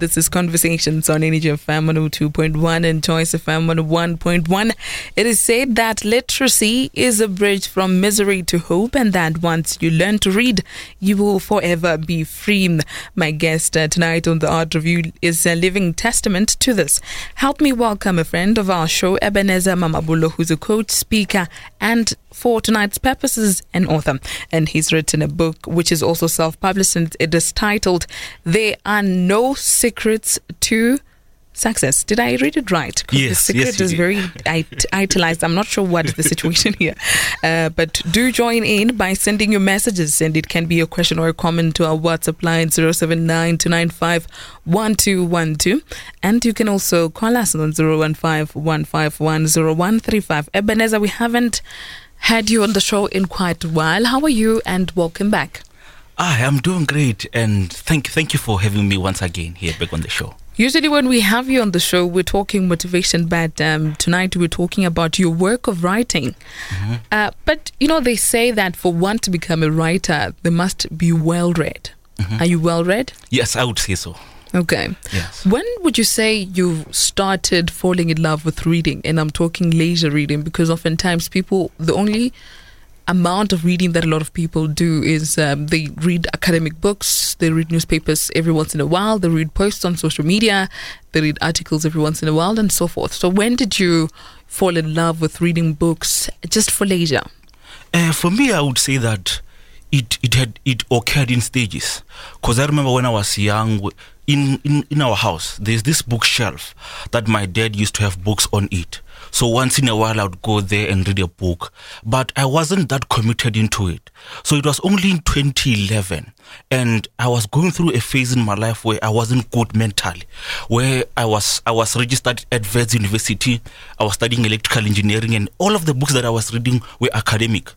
This is Conversations on Energy of FM 102.1 and Choice of FM 101.1. It is said that literacy is a bridge from misery to hope, and that once you learn to read, you will forever be free. My guest uh, tonight on the Art Review is a living testament to this. Help me welcome a friend of our show, Ebenezer Mamabolo, who's a coach, speaker, and for tonight's purposes, an author. And he's written a book which is also self published, and it is titled There Are No Secrets to Success. Did I read it right? Yes, The secret yes, is did. very it- italized. I'm not sure what is the situation here. Uh, but do join in by sending your messages, and it can be a question or a comment to our WhatsApp line 079 295 And you can also call us on 015 151 0135. Ebenezer, we haven't had you on the show in quite a while. How are you? And welcome back. Hi, I'm doing great, and thank thank you for having me once again here back on the show. Usually, when we have you on the show, we're talking motivation, but um, tonight we're talking about your work of writing. Uh, but you know, they say that for one to become a writer, they must be well read. Are you well read? Yes, I would say so. Okay. Yes. When would you say you started falling in love with reading? And I'm talking leisure reading because oftentimes people, the only amount of reading that a lot of people do is um, they read academic books, they read newspapers every once in a while, they read posts on social media, they read articles every once in a while, and so forth. So, when did you fall in love with reading books just for leisure? Uh, for me, I would say that it it had it occurred in stages. Because I remember when I was young, in, in in our house, there's this bookshelf that my dad used to have books on it. So once in a while, I would go there and read a book, but I wasn't that committed into it. So it was only in 2011, and I was going through a phase in my life where I wasn't good mentally, where I was I was registered at Wits University, I was studying electrical engineering, and all of the books that I was reading were academic.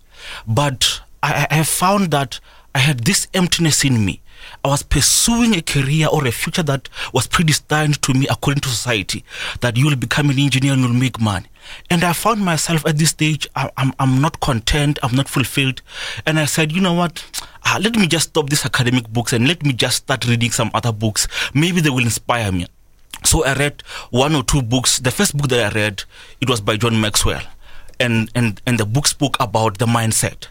But I, I I found that I had this emptiness in me. I was pursuing a career or a future that was predestined to me according to society, that you will become an engineer and you'll make money. And I found myself at this stage, I, I'm, I'm not content, I'm not fulfilled. And I said, you know what? Ah, let me just stop these academic books and let me just start reading some other books. Maybe they will inspire me. So I read one or two books. The first book that I read, it was by John Maxwell. And, and, and the book spoke about the mindset.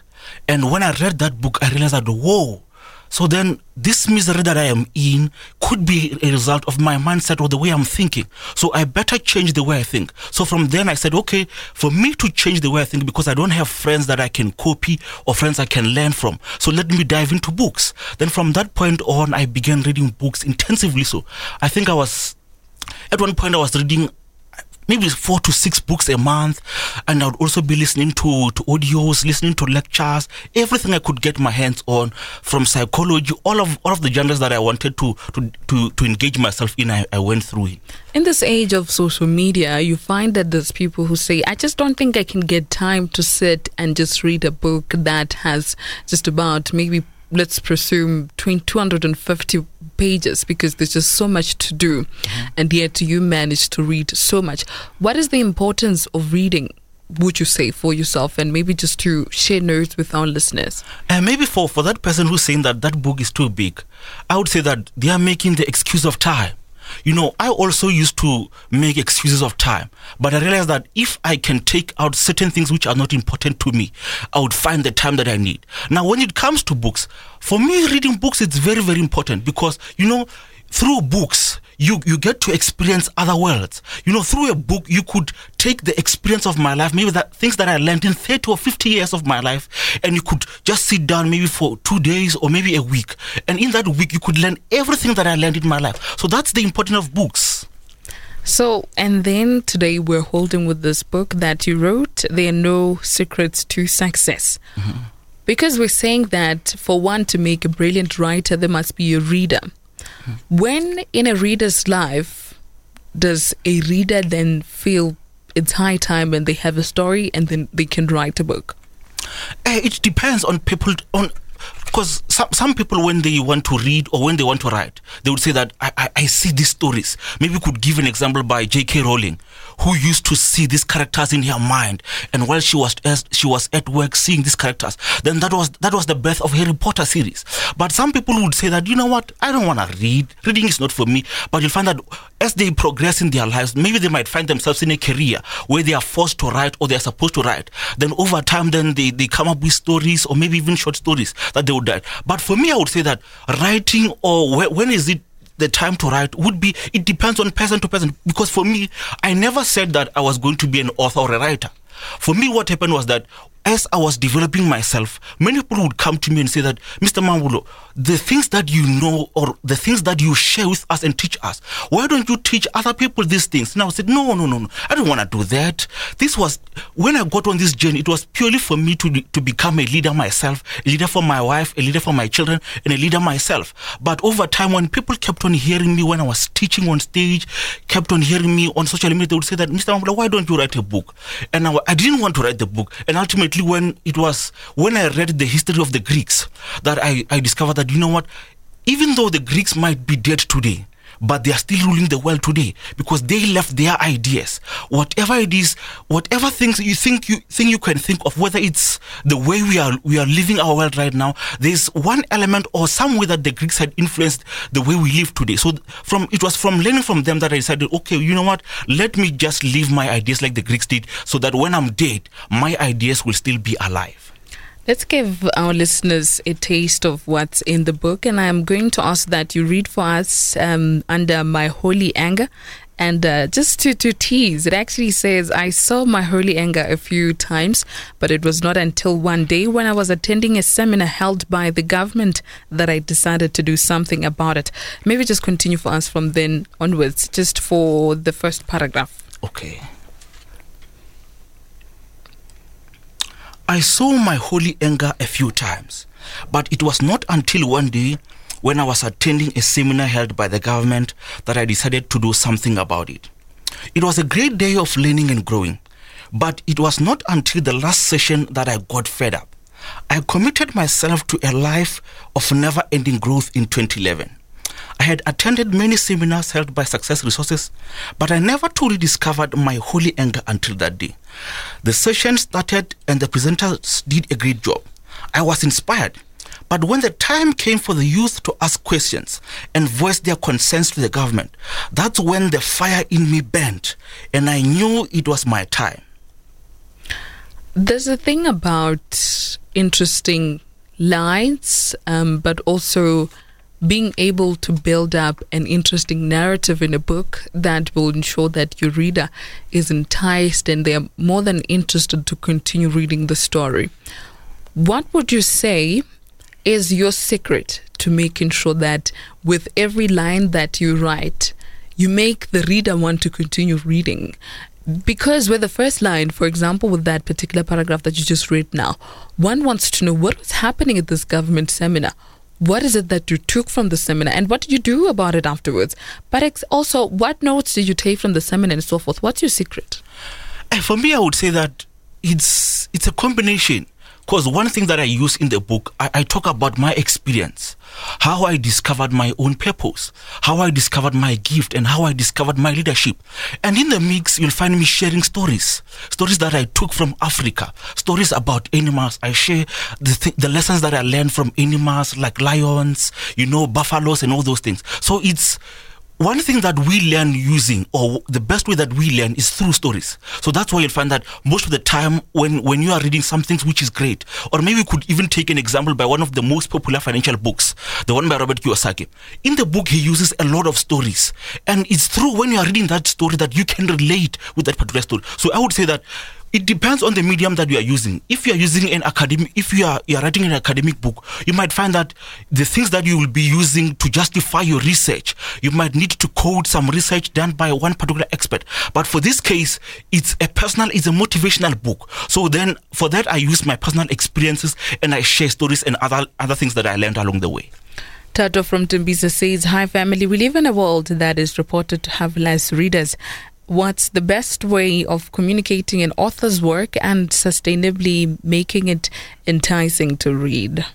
And when I read that book, I realized that, whoa, so then this misery that I am in could be a result of my mindset or the way I'm thinking. So I better change the way I think. So from then I said, okay, for me to change the way I think because I don't have friends that I can copy or friends I can learn from. So let me dive into books. Then from that point on, I began reading books intensively. So I think I was, at one point I was reading maybe four to six books a month and i would also be listening to, to audios listening to lectures everything i could get my hands on from psychology all of all of the genres that i wanted to to, to, to engage myself in I, I went through it. In this age of social media, you find that there's people who say, I just don't think I can get time to sit and just read a book that has just about maybe, let's presume, between 250 pages because there's just so much to do. Mm-hmm. And yet you manage to read so much. What is the importance of reading? Would you say for yourself, and maybe just to share notes with our listeners? And maybe for, for that person who's saying that that book is too big, I would say that they are making the excuse of time. You know, I also used to make excuses of time, but I realized that if I can take out certain things which are not important to me, I would find the time that I need. Now, when it comes to books, for me, reading books it's very, very important because, you know, through books, you, you get to experience other worlds. You know, through a book, you could take the experience of my life, maybe that things that I learned in 30 or 50 years of my life, and you could just sit down maybe for two days or maybe a week. And in that week, you could learn everything that I learned in my life. So that's the importance of books. So, and then today we're holding with this book that you wrote, There Are No Secrets to Success. Mm-hmm. Because we're saying that for one to make a brilliant writer, there must be a reader. When in a reader's life, does a reader then feel it's high time and they have a story and then they can write a book? Eh, it depends on people on because some, some people when they want to read or when they want to write they would say that I, I, I see these stories maybe could give an example by j.k rowling who used to see these characters in her mind. And while she was as she was at work seeing these characters then that was that was the birth of harry potter series. But some people would say that you know what? I don't want to read. Reading is not for me. But you'll find that as they progress in their lives maybe they might find themselves in a career where they are forced to write or they're supposed to write. Then over time then they, they come up with stories or maybe even short stories that they would write. But for me i would say that writing or wh- when is it the time to write would be it depends on person to person. Because for me i never said that i was going to be an author or a writer. For me what happened was that as I was developing myself, many people would come to me and say that, Mr. Mambulo, the things that you know or the things that you share with us and teach us, why don't you teach other people these things? And I said, no, no, no, no, I don't want to do that. This was, when I got on this journey, it was purely for me to, to become a leader myself, a leader for my wife, a leader for my children, and a leader myself. But over time, when people kept on hearing me when I was teaching on stage, kept on hearing me on social media, they would say that, Mr. Mambulo, why don't you write a book? And I, I didn't want to write the book. And ultimately, when it was when I read the history of the Greeks that I, I discovered that you know what, even though the Greeks might be dead today, but they are still ruling the world today because they left their ideas. Whatever it is, whatever things you think you think you can think of, whether it's the way we are we are living our world right now, there's one element or some way that the Greeks had influenced the way we live today. So from it was from learning from them that I decided, okay, you know what, let me just live my ideas like the Greeks did, so that when I'm dead, my ideas will still be alive. Let's give our listeners a taste of what's in the book, and I'm going to ask that you read for us um, under My Holy Anger. And uh, just to, to tease, it actually says, I saw my holy anger a few times, but it was not until one day when I was attending a seminar held by the government that I decided to do something about it. Maybe just continue for us from then onwards, just for the first paragraph. Okay. I saw my holy anger a few times, but it was not until one day when I was attending a seminar held by the government that I decided to do something about it. It was a great day of learning and growing, but it was not until the last session that I got fed up. I committed myself to a life of never ending growth in 2011. I had attended many seminars held by Success Resources, but I never truly discovered my holy anger until that day. The session started and the presenters did a great job. I was inspired. But when the time came for the youth to ask questions and voice their concerns to the government, that's when the fire in me burned and I knew it was my time. There's a thing about interesting lines, um, but also being able to build up an interesting narrative in a book that will ensure that your reader is enticed and they are more than interested to continue reading the story. What would you say is your secret to making sure that with every line that you write, you make the reader want to continue reading? Because with the first line, for example, with that particular paragraph that you just read now, one wants to know what was happening at this government seminar what is it that you took from the seminar and what did you do about it afterwards? But ex- also, what notes did you take from the seminar and so forth? What's your secret? Uh, for me, I would say that it's it's a combination. Because one thing that I use in the book, I, I, talk about my experience, how I discovered my own purpose, how I discovered my gift, and how I discovered my leadership. And in the mix, you'll find me sharing stories, stories that I took from Africa, stories about animals. I share the, th- the lessons that I learned from animals like lions, you know, buffaloes, and all those things. So it's one thing that we learn using or the best way that we learn is through stories. So that's why you'll find that most of the time when when you are reading something which is great or maybe we could even take an example by one of the most popular financial books the one by robert kiyosaki. In the book he uses a lot of stories and it's through when you are reading that story that you can relate with that particular story. So i would say that it depends on the medium that you are using. If you are using an academic, if you are you are writing an academic book, you might find that the things that you will be using to justify your research, you might need to quote some research done by one particular expert. But for this case, it's a personal, it's a motivational book. So then, for that, I use my personal experiences and I share stories and other other things that I learned along the way. Tato from Tembisa says, Hi family, we live in a world that is reported to have less readers what's the best way of communicating an author's work and sustainably making it enticing to read?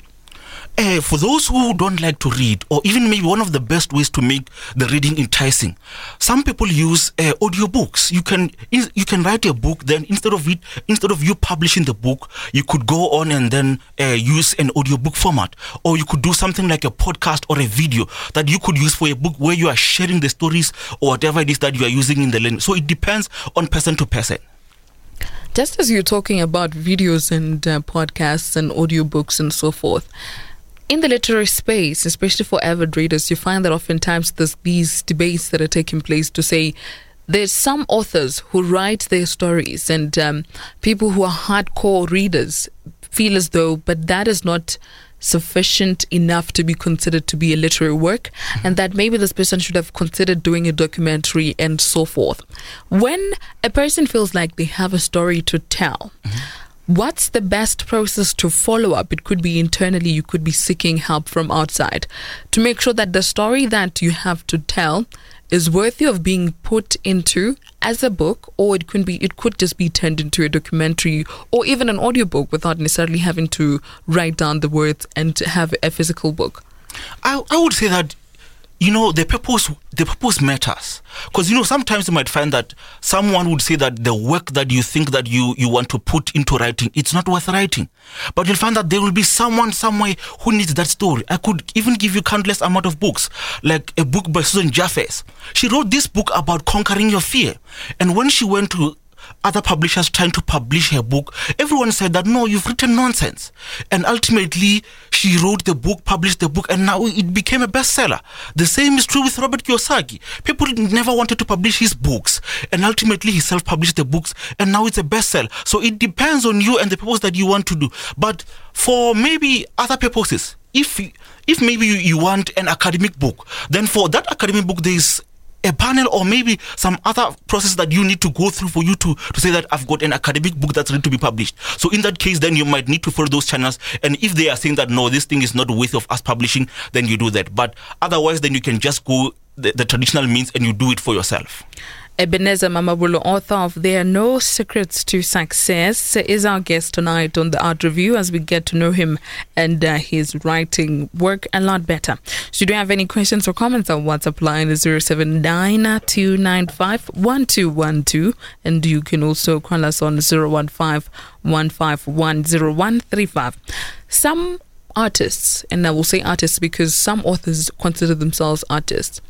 Uh, for those who don't like to read, or even maybe one of the best ways to make the reading enticing, some people use uh, audiobooks. You can you can write a book, then instead of it, instead of you publishing the book, you could go on and then uh, use an audiobook format, or you could do something like a podcast or a video that you could use for a book where you are sharing the stories or whatever it is that you are using in the learning. So it depends on person to person. Just as you're talking about videos and uh, podcasts and audiobooks and so forth, in the literary space, especially for avid readers, you find that oftentimes there's these debates that are taking place to say there's some authors who write their stories, and um, people who are hardcore readers feel as though, but that is not sufficient enough to be considered to be a literary work, and that maybe this person should have considered doing a documentary and so forth. When a person feels like they have a story to tell, mm-hmm. What's the best process to follow up? It could be internally, you could be seeking help from outside to make sure that the story that you have to tell is worthy of being put into as a book or it could be it could just be turned into a documentary or even an audiobook without necessarily having to write down the words and have a physical book I, I would say that you know the purpose the purpose matters. Because you know sometimes you might find that someone would say that the work that you think that you you want to put into writing it's not worth writing. But you'll find that there will be someone somewhere who needs that story. I could even give you countless amount of books like a book by susan jeffers she wrote this book about conquering your fear. And when she went to other publishers trying to publish her book, everyone said that no, you've written nonsense. And ultimately, she wrote the book, published the book, and now it became a bestseller. The same is true with Robert Kiyosaki. People never wanted to publish his books, and ultimately, he self published the books, and now it's a bestseller. So it depends on you and the purpose that you want to do. But for maybe other purposes, if if maybe you, you want an academic book, then for that academic book, there is a panel or maybe some other process that you need to go through for you to, to say that I've got an academic book that's ready to be published. So in that case, then you might need to follow those channels. And if they are saying that no, this thing is not worthy of us publishing, then you do that. But otherwise, then you can just go the, the traditional means and you do it for yourself. Ebenezer Mamabolo, author of There Are No Secrets to Success, is our guest tonight on the Art Review as we get to know him and uh, his writing work a lot better. Should you have any questions or comments on WhatsApp line is 0792951212 and you can also call us on 015 Some artists, and I will say artists because some authors consider themselves artists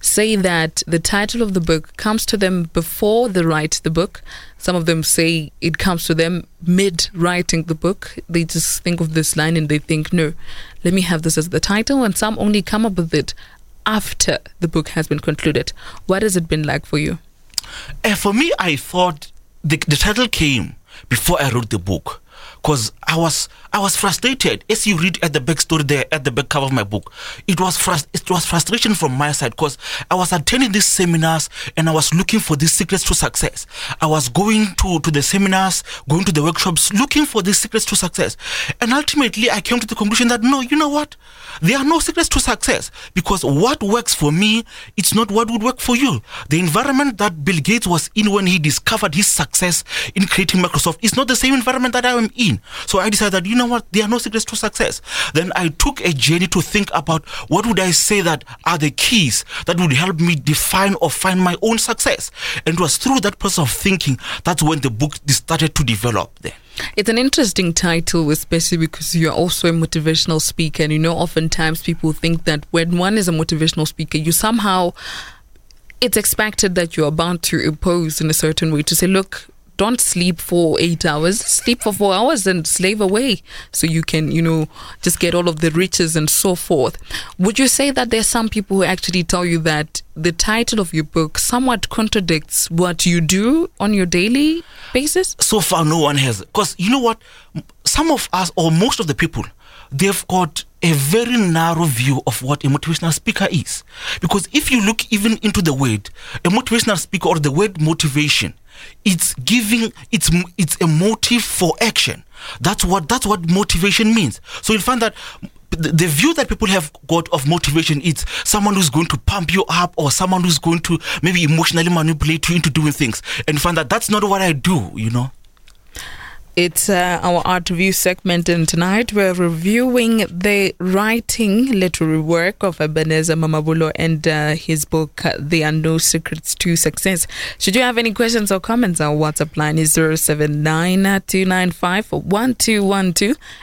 say that the title of the book comes to them before they write the book. Some of them say it comes to them mid writing the book. They just think of this line and they think, no, let me have this as the title. And some only come up with it after the book has been concluded. What has it been like for you? Uh, for me, I thought the, the title came before I wrote the book because I was I was frustrated. As you read at the back story there, at the back cover of my book, it was frust- it was frustration from my side because I was attending these seminars and I was looking for these secrets to success. I was going to, to the seminars, going to the workshops, looking for these secrets to success. And ultimately, I came to the conclusion that no, you know what? There are no secrets to success because what works for me, it's not what would work for you. The environment that Bill Gates was in when he discovered his success in creating Microsoft is not the same environment that I am in. So I decided that, you know what, there are no secrets to success. Then I took a journey to think about what would I say that are the keys that would help me define or find my own success. And it was through that process of thinking that's when the book started to develop there. It's an interesting title, especially because you're also a motivational speaker. And you know, oftentimes people think that when one is a motivational speaker, you somehow it's expected that you're bound to impose in a certain way to say, look, don't sleep for eight hours. Sleep for four hours and slave away so you can you know just get all of the riches and so forth. Would you say that there's some people who actually tell you that the title of your book somewhat contradicts what you do on your daily basis? So far no one has. Because you know what? Some of us or most of the people they've got a very narrow view of what a motivational speaker is. Because if you look even into the word, a motivational speaker or the word motivation, it's giving it's it's a motive for action. That's what that's what motivation means. So you'll find that the, view that people have got of motivation is someone who's going to pump you up or someone who's going to maybe emotionally manipulate you into doing things and find that that's not what i do you know It's uh, our art review segment, and tonight we're reviewing the writing literary work of Ebenezer Mamabolo and uh, his book, There Are No Secrets to Success. Should you have any questions or comments, our WhatsApp line is 079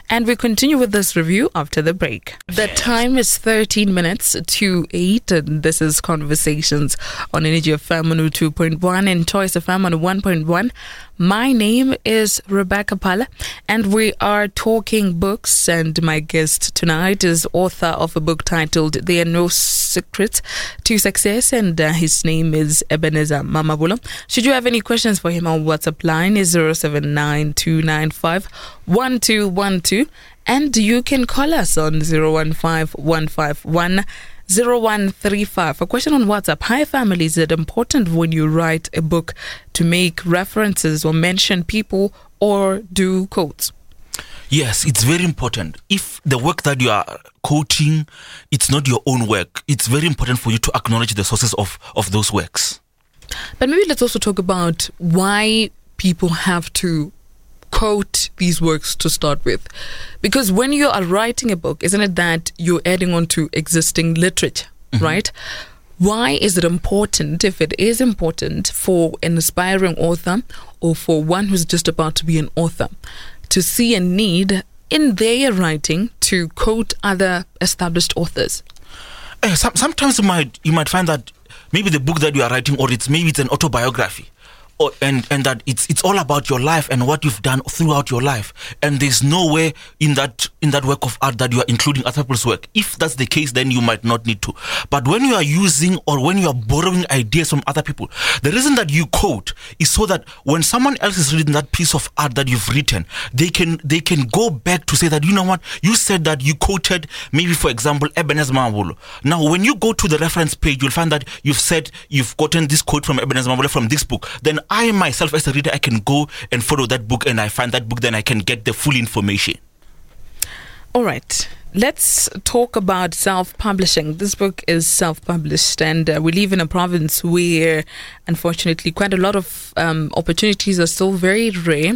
and we continue with this review after the break. The time is 13 minutes to 8, and this is Conversations on Energy FM on 2.1 and Choice FM on 1.1. My name is Rebecca Pala, and we are talking books. And my guest tonight is author of a book titled There Are No Secrets to Success, and uh, his name is Ebenezer Mamabolo. Should you have any questions for him, our WhatsApp line is 0792951212, and you can call us on 015151. 0135. A question on WhatsApp. Hi, family. Is it important when you write a book to make references or mention people or do quotes? Yes, it's very important. If the work that you are quoting, it's not your own work, it's very important for you to acknowledge the sources of, of those works. But maybe let's also talk about why people have to quote these works to start with. Because when you are writing a book, isn't it that you're adding on to existing literature, mm-hmm. right? Why is it important, if it is important, for an aspiring author or for one who's just about to be an author to see a need in their writing to quote other established authors? Uh, some, sometimes you might you might find that maybe the book that you are writing, or it's maybe it's an autobiography Oh, and and that it's it's all about your life and what you've done throughout your life. And there's no way in that in that work of art that you are including other people's work. If that's the case then you might not need to. But when you are using or when you are borrowing ideas from other people the reason that you quote is so that when someone else is reading that piece of art that you've written they can they can go back to say that you know what? You said that you quoted maybe for example Ebenezer Mamabolo now when you go to the reference page you'll find that you've said you've gotten this quote from Ebenezer Mamabolo from this book. Then I myself as a reader, I can go and follow that book and I find that book, then I can get the full information. All right. Let's talk about self publishing. This book is self published, and uh, we live in a province where, unfortunately, quite a lot of um, opportunities are still very rare.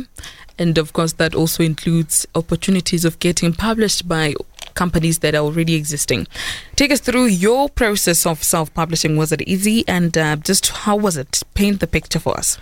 And of course, that also includes opportunities of getting published by companies that are already existing. Take us through your process of self publishing. Was it easy? And uh, just how was it? Paint the picture for us.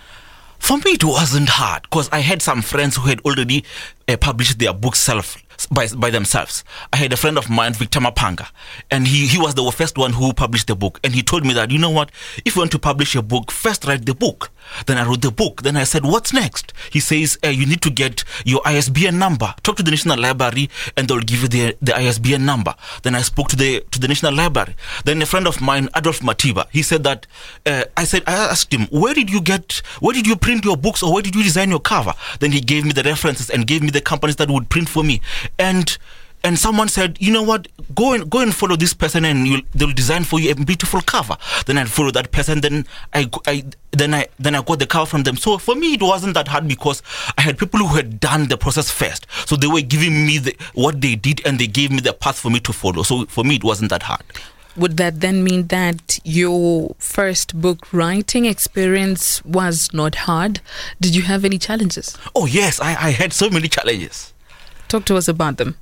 For me, it wasn't hard because I had some friends who had already uh, published their books self by, by themselves. I had a friend of mine, Victor Mapanga, and he, he was the first one who published the book. And he told me that, you know what, if you want to publish a book, first write the book. Then I wrote the book. Then I said, what's next? He says, uh, you need to get your ISBN number. Talk to the National Library and they'll give you the, the ISBN number. Then I spoke to the, to the National Library. Then a friend of mine, Adolf Matiba, he said that, uh, I said, I asked him, where did you get, where did you print your books or where did you design your cover? Then he gave me the references and gave me the companies that would print for me and and someone said, you know what, go and go and follow this person, and you'll, they'll design for you a beautiful cover. Then I follow that person. Then I, I then I then I got the cover from them. So for me, it wasn't that hard because I had people who had done the process first. So they were giving me the, what they did, and they gave me the path for me to follow. So for me, it wasn't that hard. Would that then mean that your first book writing experience was not hard? Did you have any challenges? Oh yes, I, I had so many challenges. Talk to us about them.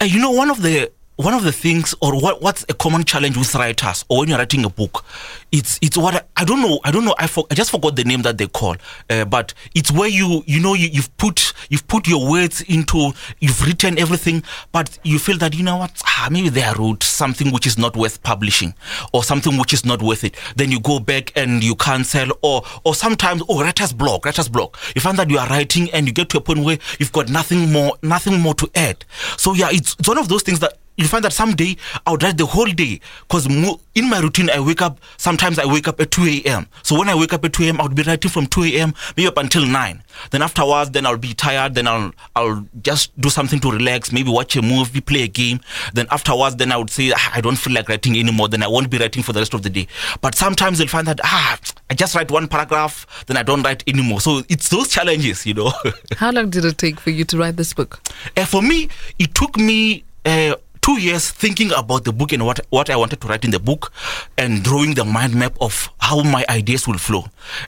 Uh, you know, one of the one of the things or what what's a common challenge with writers or when you're writing a book it's it's what I, I don't know I don't know I, for, I just forgot the name that they call uh, but it's where you you know you, you've put you've put your words into you've written everything but you feel that you know what ah, maybe they wrote something which is not worth publishing or something which is not worth it. Then you go back and you cancel or or sometimes oh writer's block writer's block. You find that you are writing and you get to a point where you've got nothing more nothing more to add. So yeah it's, it's one of those things that you find that someday I would write the whole day because in my routine I wake up. Sometimes I wake up at 2 a.m. So when I wake up at 2 a.m., I would be writing from 2 a.m. maybe up until 9. Then afterwards, then I'll be tired. Then I'll I'll just do something to relax. Maybe watch a movie, play a game. Then afterwards, then I would say ah, I don't feel like writing anymore. Then I won't be writing for the rest of the day. But sometimes you'll find that ah I just write one paragraph, then I don't write anymore. So it's those challenges, you know. How long did it take for you to write this book? Uh, for me, it took me. Uh, two years thinking about the book and what, what I wanted to write in the book and drawing the mind map of how my ideas will flow.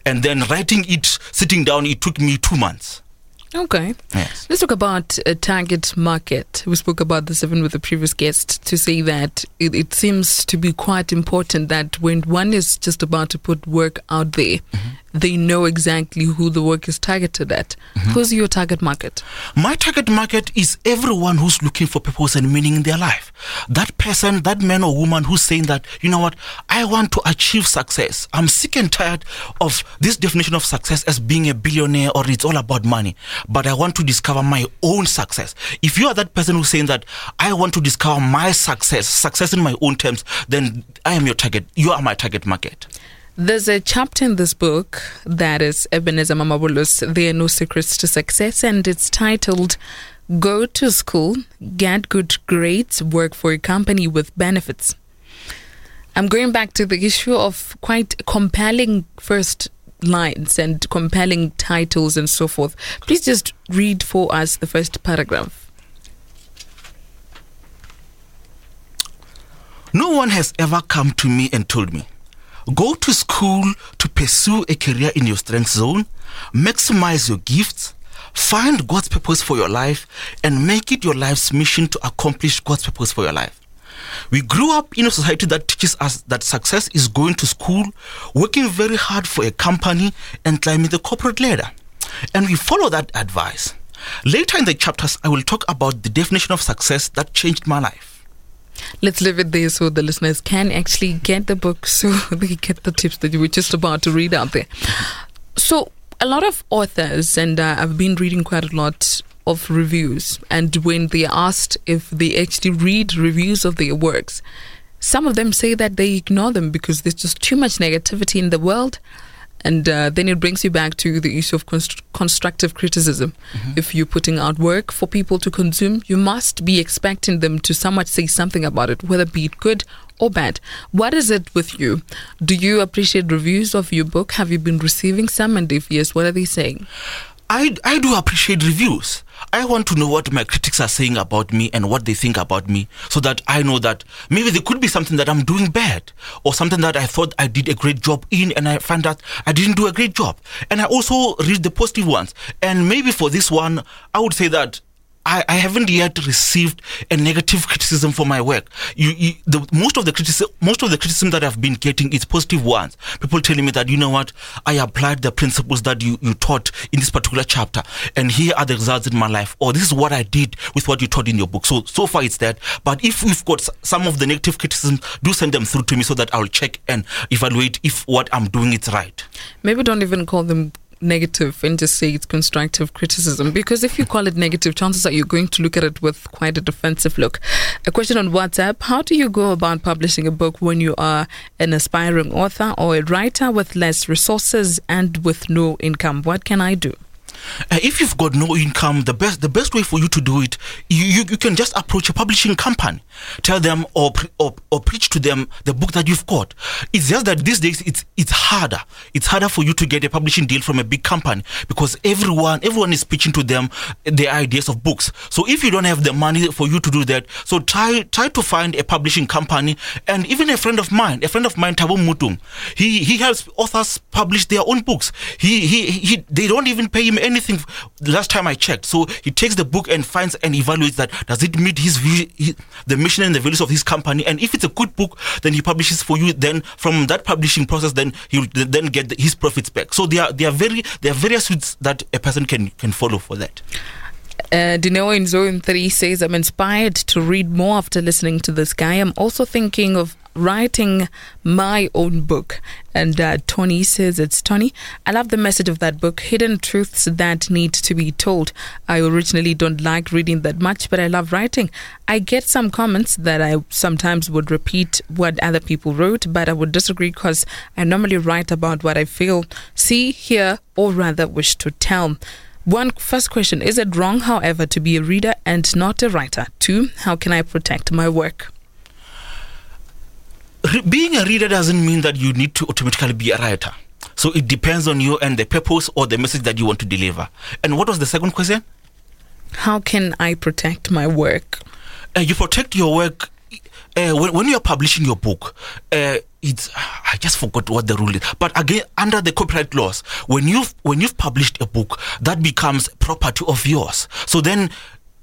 And then writing it, sitting down, it took me two months. Okay. Yes. Let's talk about a target market. We spoke about this even with the previous guest to say that it, it seems to be quite important that when one is just about to put work out there, mm-hmm. They know exactly who the work is targeted at. Mm-hmm. Who's your target market? My target market is everyone who's looking for purpose and meaning in their life. That person, that man or woman who's saying that, you know what, I want to achieve success. I'm sick and tired of this definition of success as being a billionaire or it's all about money. But I want to discover my own success. If you are that person who's saying that I want to discover my success, success in my own terms, then I am your target. You are my target market. There's a chapter in this book that is Ebenezer Mamabolos, There Are No Secrets to Success, and it's titled Go to School, Get Good Grades, Work for a Company with Benefits. I'm going back to the issue of quite compelling first lines and compelling titles and so forth. Please just read for us the first paragraph. No one has ever come to me and told me, go to school to pursue a career in your strength zone, maximize your gifts, find God's purpose for your life, and make it your life's mission to accomplish God's purpose for your life. We grew up in a society that teaches us that success is going to school, working very hard for a company, and climbing the corporate ladder. And we follow that advice. Later in the chapters, I will talk about the definition of success that changed my life. Let's leave it there so the listeners can actually get the book so they get the tips that you were just about to read out there. So, a lot of authors, and uh, I've been reading quite a lot of reviews, and when they asked if they actually read reviews of their works, some of them say that they ignore them because there's just too much negativity in the world. And uh, then it brings you back to the issue of const- constructive criticism. If you're putting out work for people to consume, you must be expecting them to somewhat say something about it, whether be it good or bad. What is it with you? Do you appreciate reviews of your book? Have you been receiving some? And if yes, what are they saying? I, I do appreciate reviews. I want to know what my critics are saying about me and what they think about me so that I know that maybe there could be something that I'm doing bad or something that I thought I did a great job in and I find out I didn't do a great job. And I also read the positive ones. And maybe for this one, I would say that I, I haven't yet received a negative criticism for my work. You, you, the, most of the criticism, most of the criticism that I've been getting is positive ones. People telling me that you know what, I applied the principles that you, you taught in this particular chapter, and here are the results in my life. Or this is what I did with what you taught in your book. So so far it's that. But if we've got some of the negative criticism, do send them through to me so that I'll check and evaluate if what I'm doing is right. Maybe don't even call them negative and just say it's constructive criticism. Because if you call it negative chances are you're going to look at it with quite a defensive look. A question on whatsapp. How do you go about publishing a book when you are an aspiring author or a writer with less resources and with no income? What can i do Uh, if you've got no income, the best the best way for you to do it, you, you, you can just approach a publishing company, tell them or, or or preach to them the book that you've got. It's just that these days it's it's harder. It's harder for you to get a publishing deal from a big company because everyone everyone is pitching to them their ideas of books. So if you don't have the money for you to do that, so try try to find a publishing company. And even a friend of mine, a friend of mine, Tabo Mutum, he he helps authors publish their own books. He he, he they don't even pay him anything. Last time I checked, so he takes the book and finds and evaluates that does it meet his, his the mission and the values of his company. And if it's a good book, then he publishes for you. Then from that publishing process, then he'll then get the, his profits back. So there are there are very there are various routes that a person can can follow for that. Uh, Dineo in Zone 3 says, I'm inspired to read more after listening to this guy. I'm also thinking of writing my own book. And uh, Tony says, It's Tony. I love the message of that book, Hidden Truths That Need to Be Told. I originally don't like reading that much, but I love writing. I get some comments that I sometimes would repeat what other people wrote, but I would disagree because I normally write about what I feel, see, hear, or rather wish to tell. One first question Is it wrong, however, to be a reader and not a writer? Two, how can I protect my work? Re- being a reader doesn't mean that you need to automatically be a writer. So it depends on you and the purpose or the message that you want to deliver. And what was the second question? How can I protect my work? uh, you protect your work uh, when, when you're publishing your book, uh, it's I just forgot what the rule is. But again, under the copyright laws, when you've when you've published a book, that becomes property of yours. So then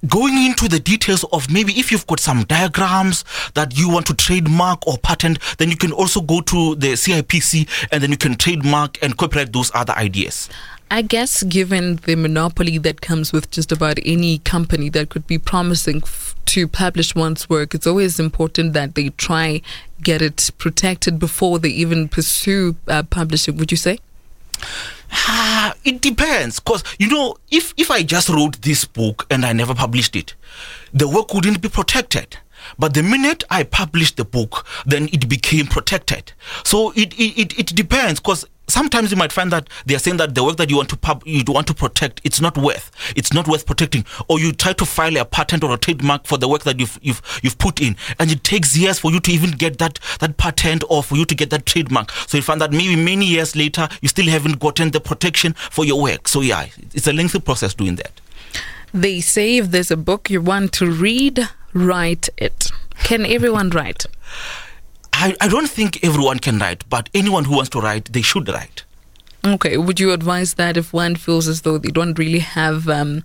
going into the details of maybe if you've got some diagrams that you want to trademark or patent, then you can also go to the CIPC and then you can trademark and copyright those other ideas. I guess, given the monopoly that comes with just about any company that could be promising f- to publish one's work, it's always important that they try get it protected before they even pursue uh, publishing. Would you say? Ah, it depends, cause you know, if if I just wrote this book and I never published it, the work wouldn't be protected. But the minute I published the book, then it became protected. So it it, it, it depends, cause sometimes you might find that they are saying that the work that you want to pub, you want to protect it's not worth. It's not worth protecting. Or you try to file a patent or a trademark for the work that you've you've you've put in and it takes years for you to even get that that patent or for you to get that trademark. So you find that maybe many years later you still haven't gotten the protection for your work. So yeah it's a lengthy process doing that. They say if there's a book you want to read, write it. Can everyone write? I, I don't think everyone can write but anyone who wants to write they should write Okay. Would you advise that if one feels as though they don't really have um,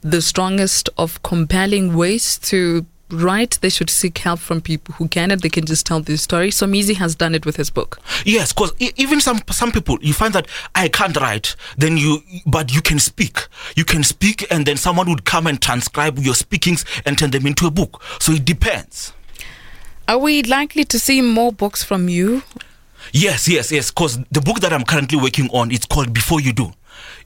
the strongest of compelling ways to write, they should seek help from people who can and they can just tell their story. So Mizi has done it with his book. Yes, because even some some people you find that I can't write, then you but you can speak. You can speak, and then someone would come and transcribe your speakings and turn them into a book. So it depends. Are we likely to see more books from you? Yes, yes, yes. Because the book that I'm currently working on it's called Before You Do.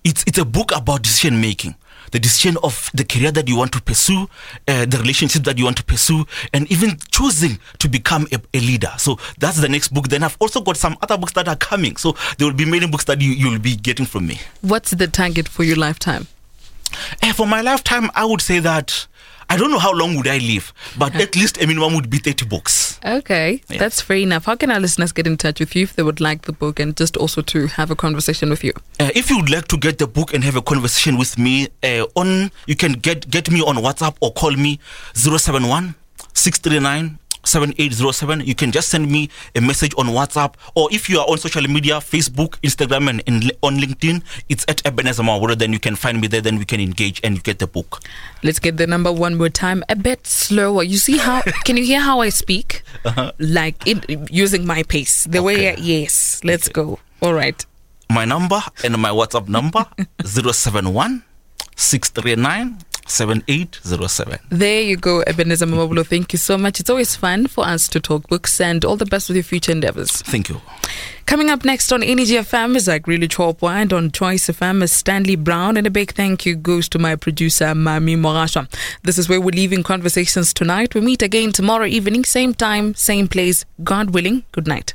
It's it's a book about decision making. The decision of the career that you want to pursue, uh, the relationship that you want to pursue, and even choosing to become a, a leader. So that's the next book. Then I've also got some other books that are coming. So there will be many books that you, you'll be getting from me. What's the target for your lifetime? Eh, for my lifetime, I would say that I don't know how long would I live, but at least a minimum would be 30 books. Okay, Yeah. that's fair enough. How can our listeners get in touch with you if they would like the book and just also to have a conversation with you? Uh, if you would like to get the book and have a conversation with me uh, on you can get get me on whatsapp or call me 071 639 7807 you can just send me a message on whatsapp or if you are on social media facebook instagram and, and on linkedin it's at ebenezer Mawura. then you can find me there then we can engage and you get the book Let's get the number one more time, a bit slower. You see how? can you hear how I speak? Uh-huh. Like it, using my pace, the way. I, yes, let's go. All right. my number and my whatsapp number 071 639 7807 There you go, Ebenezer Mamabolo. Thank you so much. It's always fun for us to talk books and all the best with your future endeavors. thank you Coming up next on Energy FM is Agrili Chopwa and on Choice FM is Stanley Brown. And a big thank you goes to my producer, Mami Morasha. This is where we're leaving conversations tonight. We meet again tomorrow evening, same time, same place. God willing, good night.